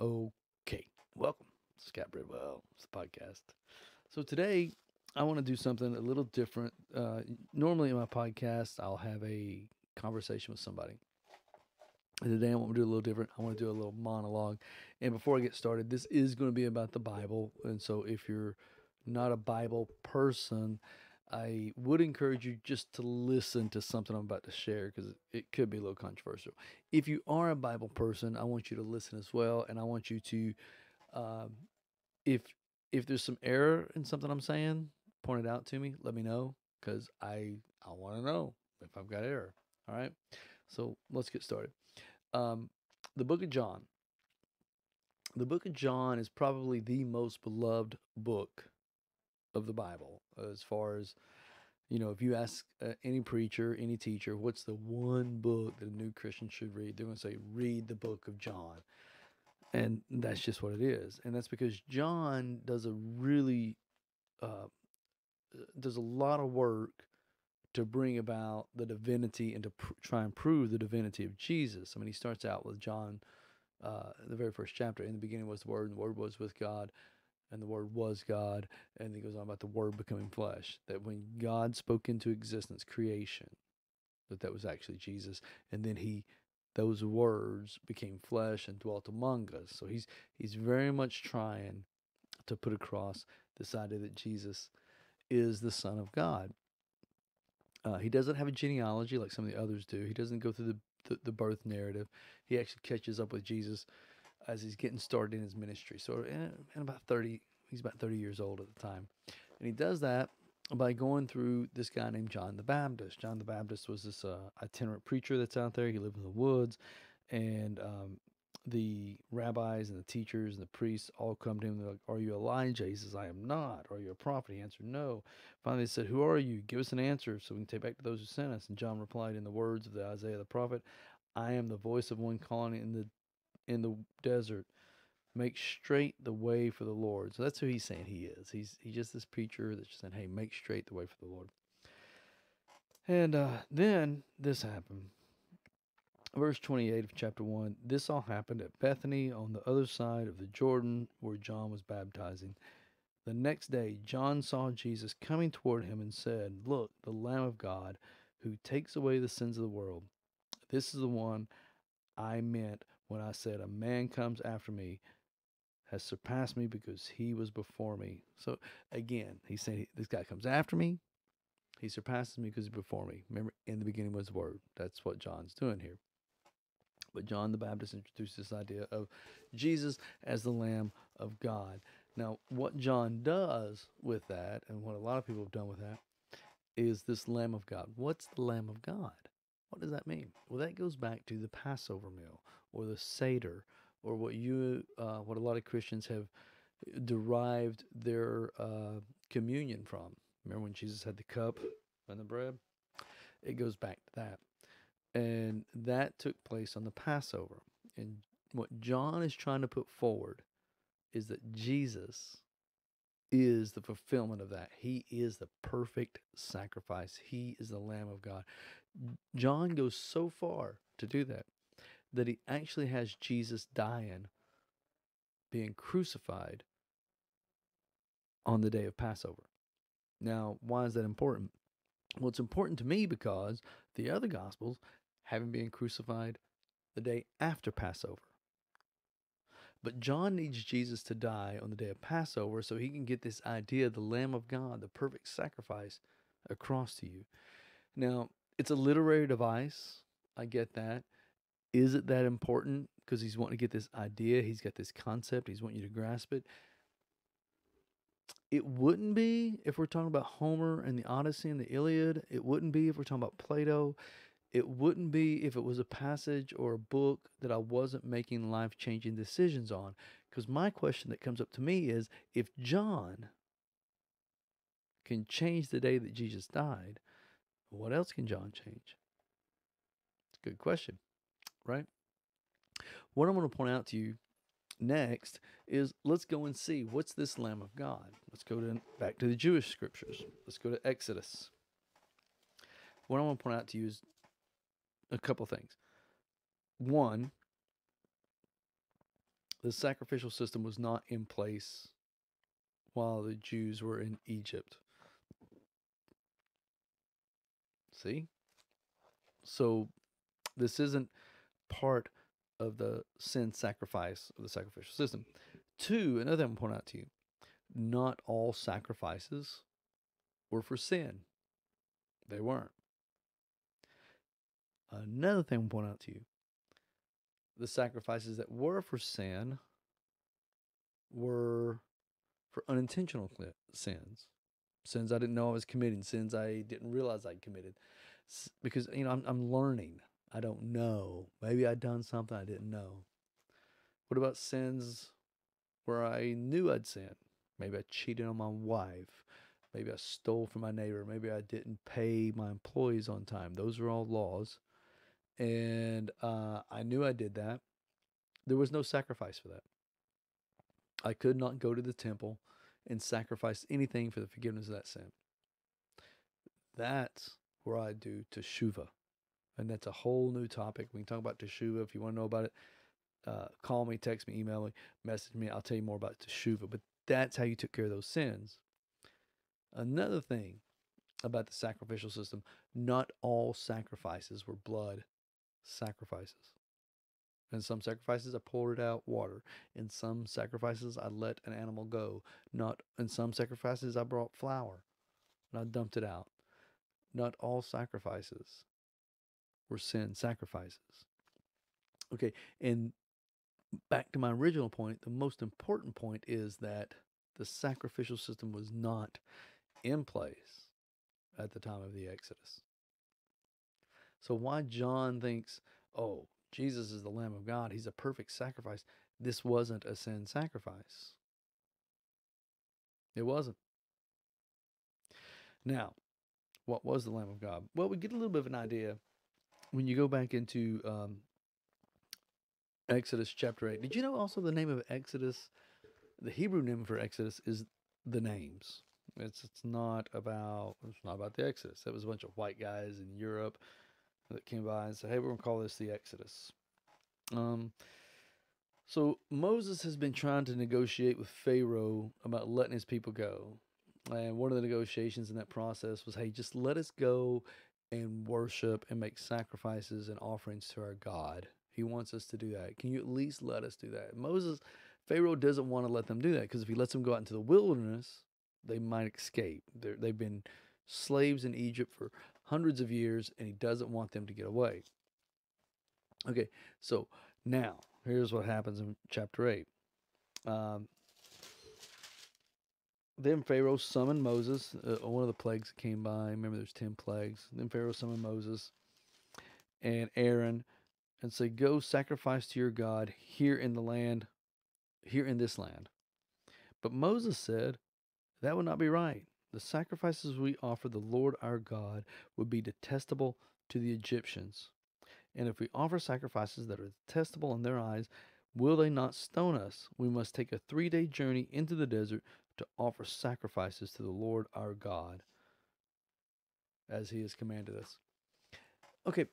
Okay, welcome, Scott Bridwell. It's the podcast. So today I want to do something a little different. Uh, normally in my podcast, I'll have a conversation with somebody. And today I want to do a little different. I want to do a little monologue. And before I get started, this is going to be about the Bible. And so if you're not a Bible person, I would encourage you just to listen to something I'm about to share because it could be a little controversial. If you are a Bible person, I want you to listen as well, and I want you to, um, if if there's some error in something I'm saying, point it out to me. Let me know because I I want to know if I've got error. All right, so let's get started. Um, the Book of John. The Book of John is probably the most beloved book of the Bible as far as you know if you ask uh, any preacher any teacher what's the one book that a new Christian should read they're going to say read the book of John and that's just what it is and that's because John does a really uh, does a lot of work to bring about the divinity and to pr- try and prove the divinity of Jesus. I mean, he starts out with John, uh, the very first chapter. In the beginning was the Word, and the Word was with God, and the Word was God. And he goes on about the Word becoming flesh. That when God spoke into existence creation, that that was actually Jesus. And then he, those words became flesh and dwelt among us. So he's he's very much trying to put across this idea that Jesus is the Son of God. Uh, he doesn't have a genealogy like some of the others do. He doesn't go through the, the, the birth narrative. He actually catches up with Jesus as he's getting started in his ministry. So, in, in about 30, he's about 30 years old at the time. And he does that by going through this guy named John the Baptist. John the Baptist was this uh, itinerant preacher that's out there. He lived in the woods, and um, the rabbis and the teachers and the priests all come to him. They're like, Are you Elijah? He says, I am not. Are you a prophet? He answered, No. Finally, they said, Who are you? Give us an answer so we can take back to those who sent us. And John replied in the words of the Isaiah the prophet, I am the voice of one calling in the in the desert. Make straight the way for the Lord. So that's who he's saying he is. He's he's just this preacher that's just saying, Hey, make straight the way for the Lord. And uh, then this happened verse 28 of chapter 1 this all happened at bethany on the other side of the jordan where john was baptizing the next day john saw jesus coming toward him and said look the lamb of god who takes away the sins of the world this is the one i meant when i said a man comes after me has surpassed me because he was before me so again he's saying this guy comes after me he surpasses me because he's before me remember in the beginning was the word that's what john's doing here but John the Baptist introduced this idea of Jesus as the Lamb of God. Now, what John does with that, and what a lot of people have done with that, is this Lamb of God. What's the Lamb of God? What does that mean? Well, that goes back to the Passover meal or the Seder, or what you, uh, what a lot of Christians have derived their uh, communion from. Remember when Jesus had the cup and the bread? It goes back to that. And that took place on the Passover. And what John is trying to put forward is that Jesus is the fulfillment of that. He is the perfect sacrifice. He is the Lamb of God. John goes so far to do that that he actually has Jesus dying, being crucified on the day of Passover. Now, why is that important? Well, it's important to me because the other Gospels having been crucified the day after Passover. But John needs Jesus to die on the day of Passover so he can get this idea of the Lamb of God, the perfect sacrifice, across to you. Now, it's a literary device. I get that. Is it that important? Because he's wanting to get this idea, he's got this concept, he's wanting you to grasp it. It wouldn't be if we're talking about Homer and the Odyssey and the Iliad. It wouldn't be if we're talking about Plato. It wouldn't be if it was a passage or a book that I wasn't making life changing decisions on. Because my question that comes up to me is if John can change the day that Jesus died, what else can John change? It's a good question, right? What I'm going to point out to you next is let's go and see what's this Lamb of God. Let's go to back to the Jewish scriptures. Let's go to Exodus. What I want to point out to you is a couple things. One, the sacrificial system was not in place while the Jews were in Egypt. See? So this isn't part of the sin sacrifice of the sacrificial system. Two, another thing I'm point out to you, not all sacrifices were for sin. They weren't. Another thing I'm point out to you, the sacrifices that were for sin were for unintentional sins, sins I didn't know I was committing, sins I didn't realize I'd committed, because you know I'm I'm learning. I don't know. Maybe I'd done something I didn't know. What about sins where I knew I'd sinned? Maybe I cheated on my wife. Maybe I stole from my neighbor. Maybe I didn't pay my employees on time. Those are all laws. And uh, I knew I did that. There was no sacrifice for that. I could not go to the temple and sacrifice anything for the forgiveness of that sin. That's where I do teshuva. And that's a whole new topic. We can talk about teshuva if you want to know about it. Uh, call me, text me, email me, message me. I'll tell you more about teshuva. But that's how you took care of those sins. Another thing about the sacrificial system not all sacrifices were blood sacrifices. In some sacrifices, I poured out water. In some sacrifices, I let an animal go. Not in some sacrifices, I brought flour and I dumped it out. Not all sacrifices were sin sacrifices. Okay, and back to my original point, the most important point is that the sacrificial system was not in place at the time of the Exodus. So, why John thinks, oh, Jesus is the Lamb of God, he's a perfect sacrifice, this wasn't a sin sacrifice. It wasn't. Now, what was the Lamb of God? Well, we get a little bit of an idea when you go back into um, Exodus chapter 8. Did you know also the name of Exodus? The Hebrew name for Exodus is the names. It's it's not about it's not about the Exodus. That was a bunch of white guys in Europe that came by and said, "Hey, we're gonna call this the Exodus." Um, so Moses has been trying to negotiate with Pharaoh about letting his people go, and one of the negotiations in that process was, "Hey, just let us go and worship and make sacrifices and offerings to our God. He wants us to do that. Can you at least let us do that?" Moses, Pharaoh doesn't want to let them do that because if he lets them go out into the wilderness, they might escape. they they've been slaves in Egypt for hundreds of years, and he doesn't want them to get away. Okay, so now here's what happens in chapter 8. Um, then Pharaoh summoned Moses. Uh, one of the plagues came by. Remember, there's 10 plagues. Then Pharaoh summoned Moses and Aaron and said, Go sacrifice to your God here in the land, here in this land. But Moses said, That would not be right. The sacrifices we offer the Lord our God would be detestable to the Egyptians. And if we offer sacrifices that are detestable in their eyes, will they not stone us? We must take a three day journey into the desert to offer sacrifices to the Lord our God, as he has commanded us. Okay,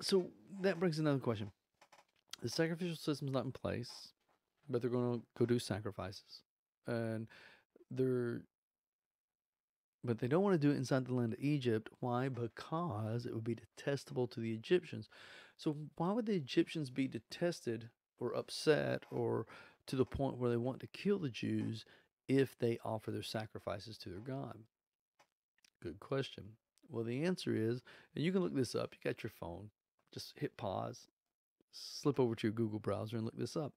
so that brings another question. The sacrificial system's not in place, but they're going to go do sacrifices. And they're but they don't want to do it inside the land of Egypt. Why? Because it would be detestable to the Egyptians. So, why would the Egyptians be detested or upset or to the point where they want to kill the Jews if they offer their sacrifices to their God? Good question. Well, the answer is, and you can look this up. You got your phone. Just hit pause, slip over to your Google browser, and look this up.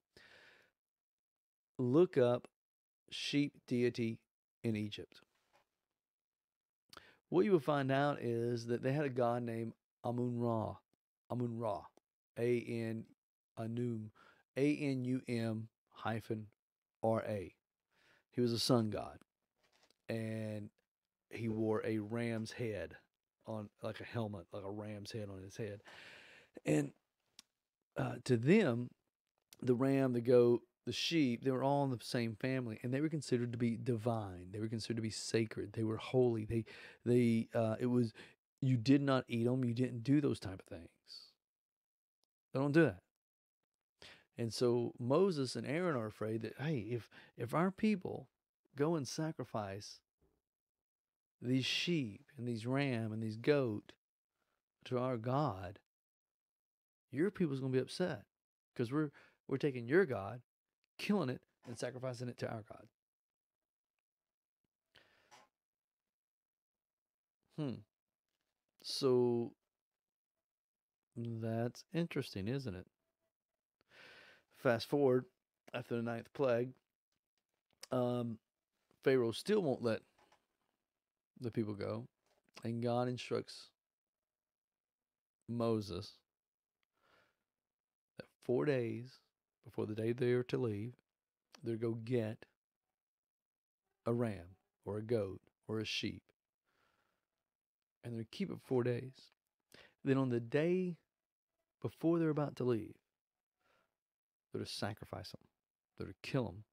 Look up sheep deity in Egypt what you will find out is that they had a god named Amun Ra, Amun Ra, A N Anum, A N U M hyphen R A. He was a sun god, and he wore a ram's head on like a helmet, like a ram's head on his head, and uh, to them, the ram, the goat, the sheep, they were all in the same family, and they were considered to be divine. They were considered to be sacred. They were holy. They, they, uh, it was you did not eat them. You didn't do those type of things. They don't do that. And so Moses and Aaron are afraid that hey, if if our people go and sacrifice these sheep and these ram and these goat to our God, your people's going to be upset because we're we're taking your God, killing it and sacrificing it to our God. Hmm. So that's interesting, isn't it? Fast forward after the ninth plague, um, Pharaoh still won't let the people go, and God instructs Moses that four days before the day they are to leave, they're to go get a ram or a goat or a sheep, and they're to keep it four days. Then on the day before they're about to leave, they're to sacrifice them, they're to kill them,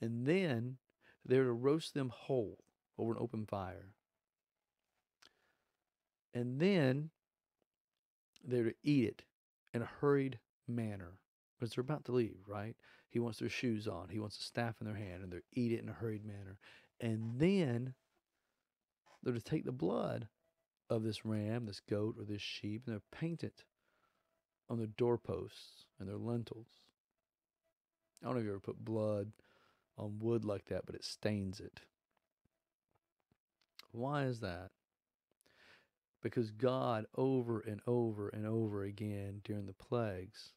and then they're to roast them whole over an open fire. And then they're to eat it in a hurried manner because they're about to leave, right? He wants their shoes on, he wants a staff in their hand, and they're eat it in a hurried manner. And then they're to take the blood of this ram, this goat, or this sheep, and they're paint it on their doorposts and their lintels. I don't know if you ever put blood on wood like that, but it stains it. Why is that? Because God, over and over and over again during the plagues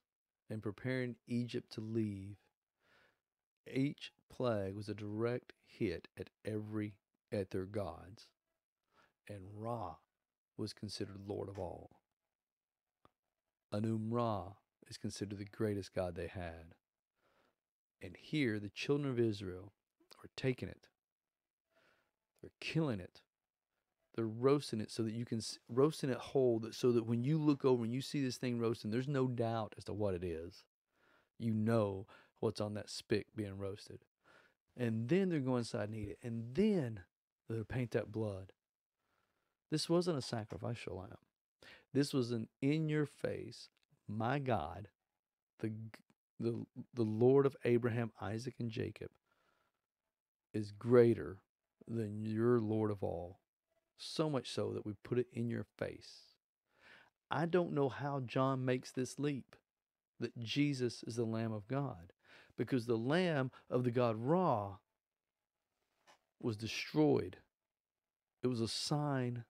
and preparing Egypt to leave, each plague was a direct hit at every at their gods. And Ra was considered Lord of all. Anum Ra is considered the greatest God they had. And here the children of Israel are taking it. They're killing it. They're roasting it so that you can roasting it whole so that when you look over and you see this thing roasting, there's no doubt as to what it is. You know what's on that spit being roasted. And then they're going inside and eat it. And then they'll paint that blood. This wasn't a sacrificial lamb. This was an in your face, my God, the the the Lord of Abraham, Isaac, and Jacob is greater than your Lord of all. So much so that we put it in your face. I don't know how John makes this leap that Jesus is the Lamb of God because the Lamb of the God Ra was destroyed. It was a sign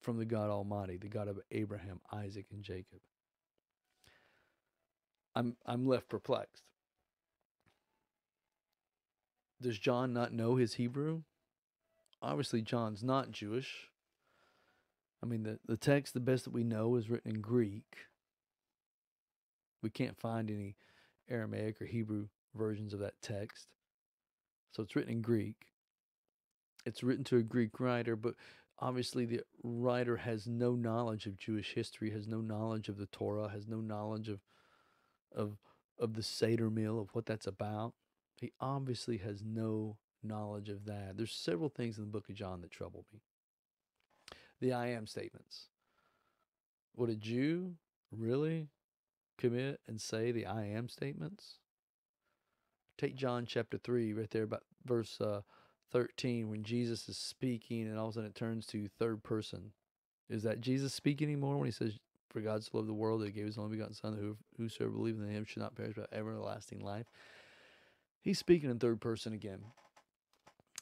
from the God Almighty, the God of Abraham, Isaac, and Jacob. I'm I'm left perplexed. Does John not know his Hebrew? Obviously, John's not Jewish. I mean, the, the text, the best that we know, is written in Greek. We can't find any Aramaic or Hebrew versions of that text. So it's written in Greek. It's written to a Greek writer, but obviously the writer has no knowledge of Jewish history, has no knowledge of the Torah, has no knowledge of of of the Seder meal, of what that's about. He obviously has no knowledge of that. There's several things in the book of John that trouble me. The I am statements. Would a Jew really commit and say the I am statements? Take John chapter 3, right there, about verse uh, 13, when Jesus is speaking and all of a sudden it turns to third person. Is that Jesus speaking anymore when he says, For God so loved the world that he gave his only begotten Son, that whosoever believes in him should not perish but have everlasting life? He's speaking in third person again.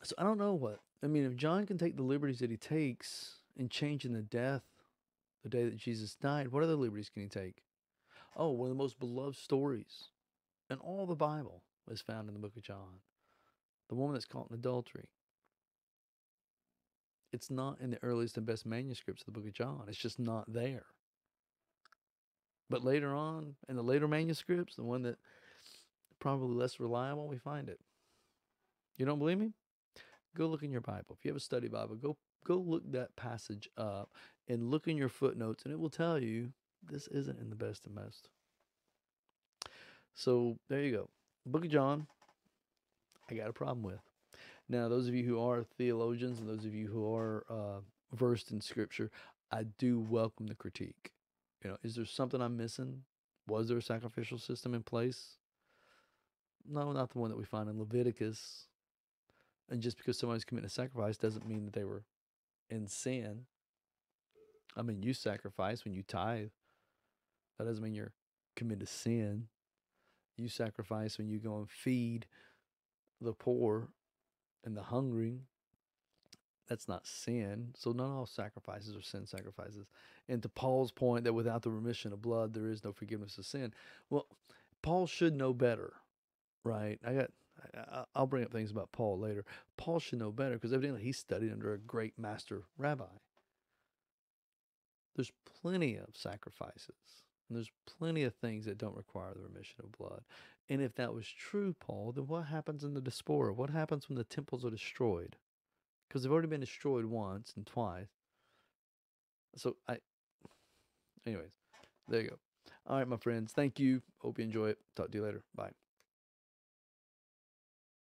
So I don't know what. I mean, if John can take the liberties that he takes in changing the death the day that Jesus died, what other liberties can he take? Oh, one of the most beloved stories in all the Bible is found in the book of John. The woman that's caught in adultery. It's not in the earliest and best manuscripts of the book of John. It's just not there. But later on, in the later manuscripts, the one that probably less reliable, we find it. You don't believe me? Go look in your Bible. If you have a study Bible, go go look that passage up and look in your footnotes, and it will tell you this isn't in the best and most. So there you go. Book of John, I got a problem with. Now, those of you who are theologians and those of you who are uh, versed in Scripture, I do welcome the critique. You know, is there something I'm missing? Was there a sacrificial system in place? No, not the one that we find in Leviticus. And just because somebody's committing a sacrifice doesn't mean that they were in sin. I mean, you sacrifice when you tithe. That doesn't mean you're committed sin. You sacrifice when you go and feed the poor and the hungry. That's not sin. So not all sacrifices are sin sacrifices. And to Paul's point that without the remission of blood there is no forgiveness of sin. Well, Paul should know better, right? I got I'll bring up things about Paul later. Paul should know better because evidently he studied under a great master rabbi. There's plenty of sacrifices, and there's plenty of things that don't require the remission of blood. And if that was true, Paul, then what happens in the diaspora? What happens when the temples are destroyed? Because they've already been destroyed once and twice. So I, anyways, there you go. All right, my friends. Thank you. Hope you enjoy it. Talk to you later. Bye.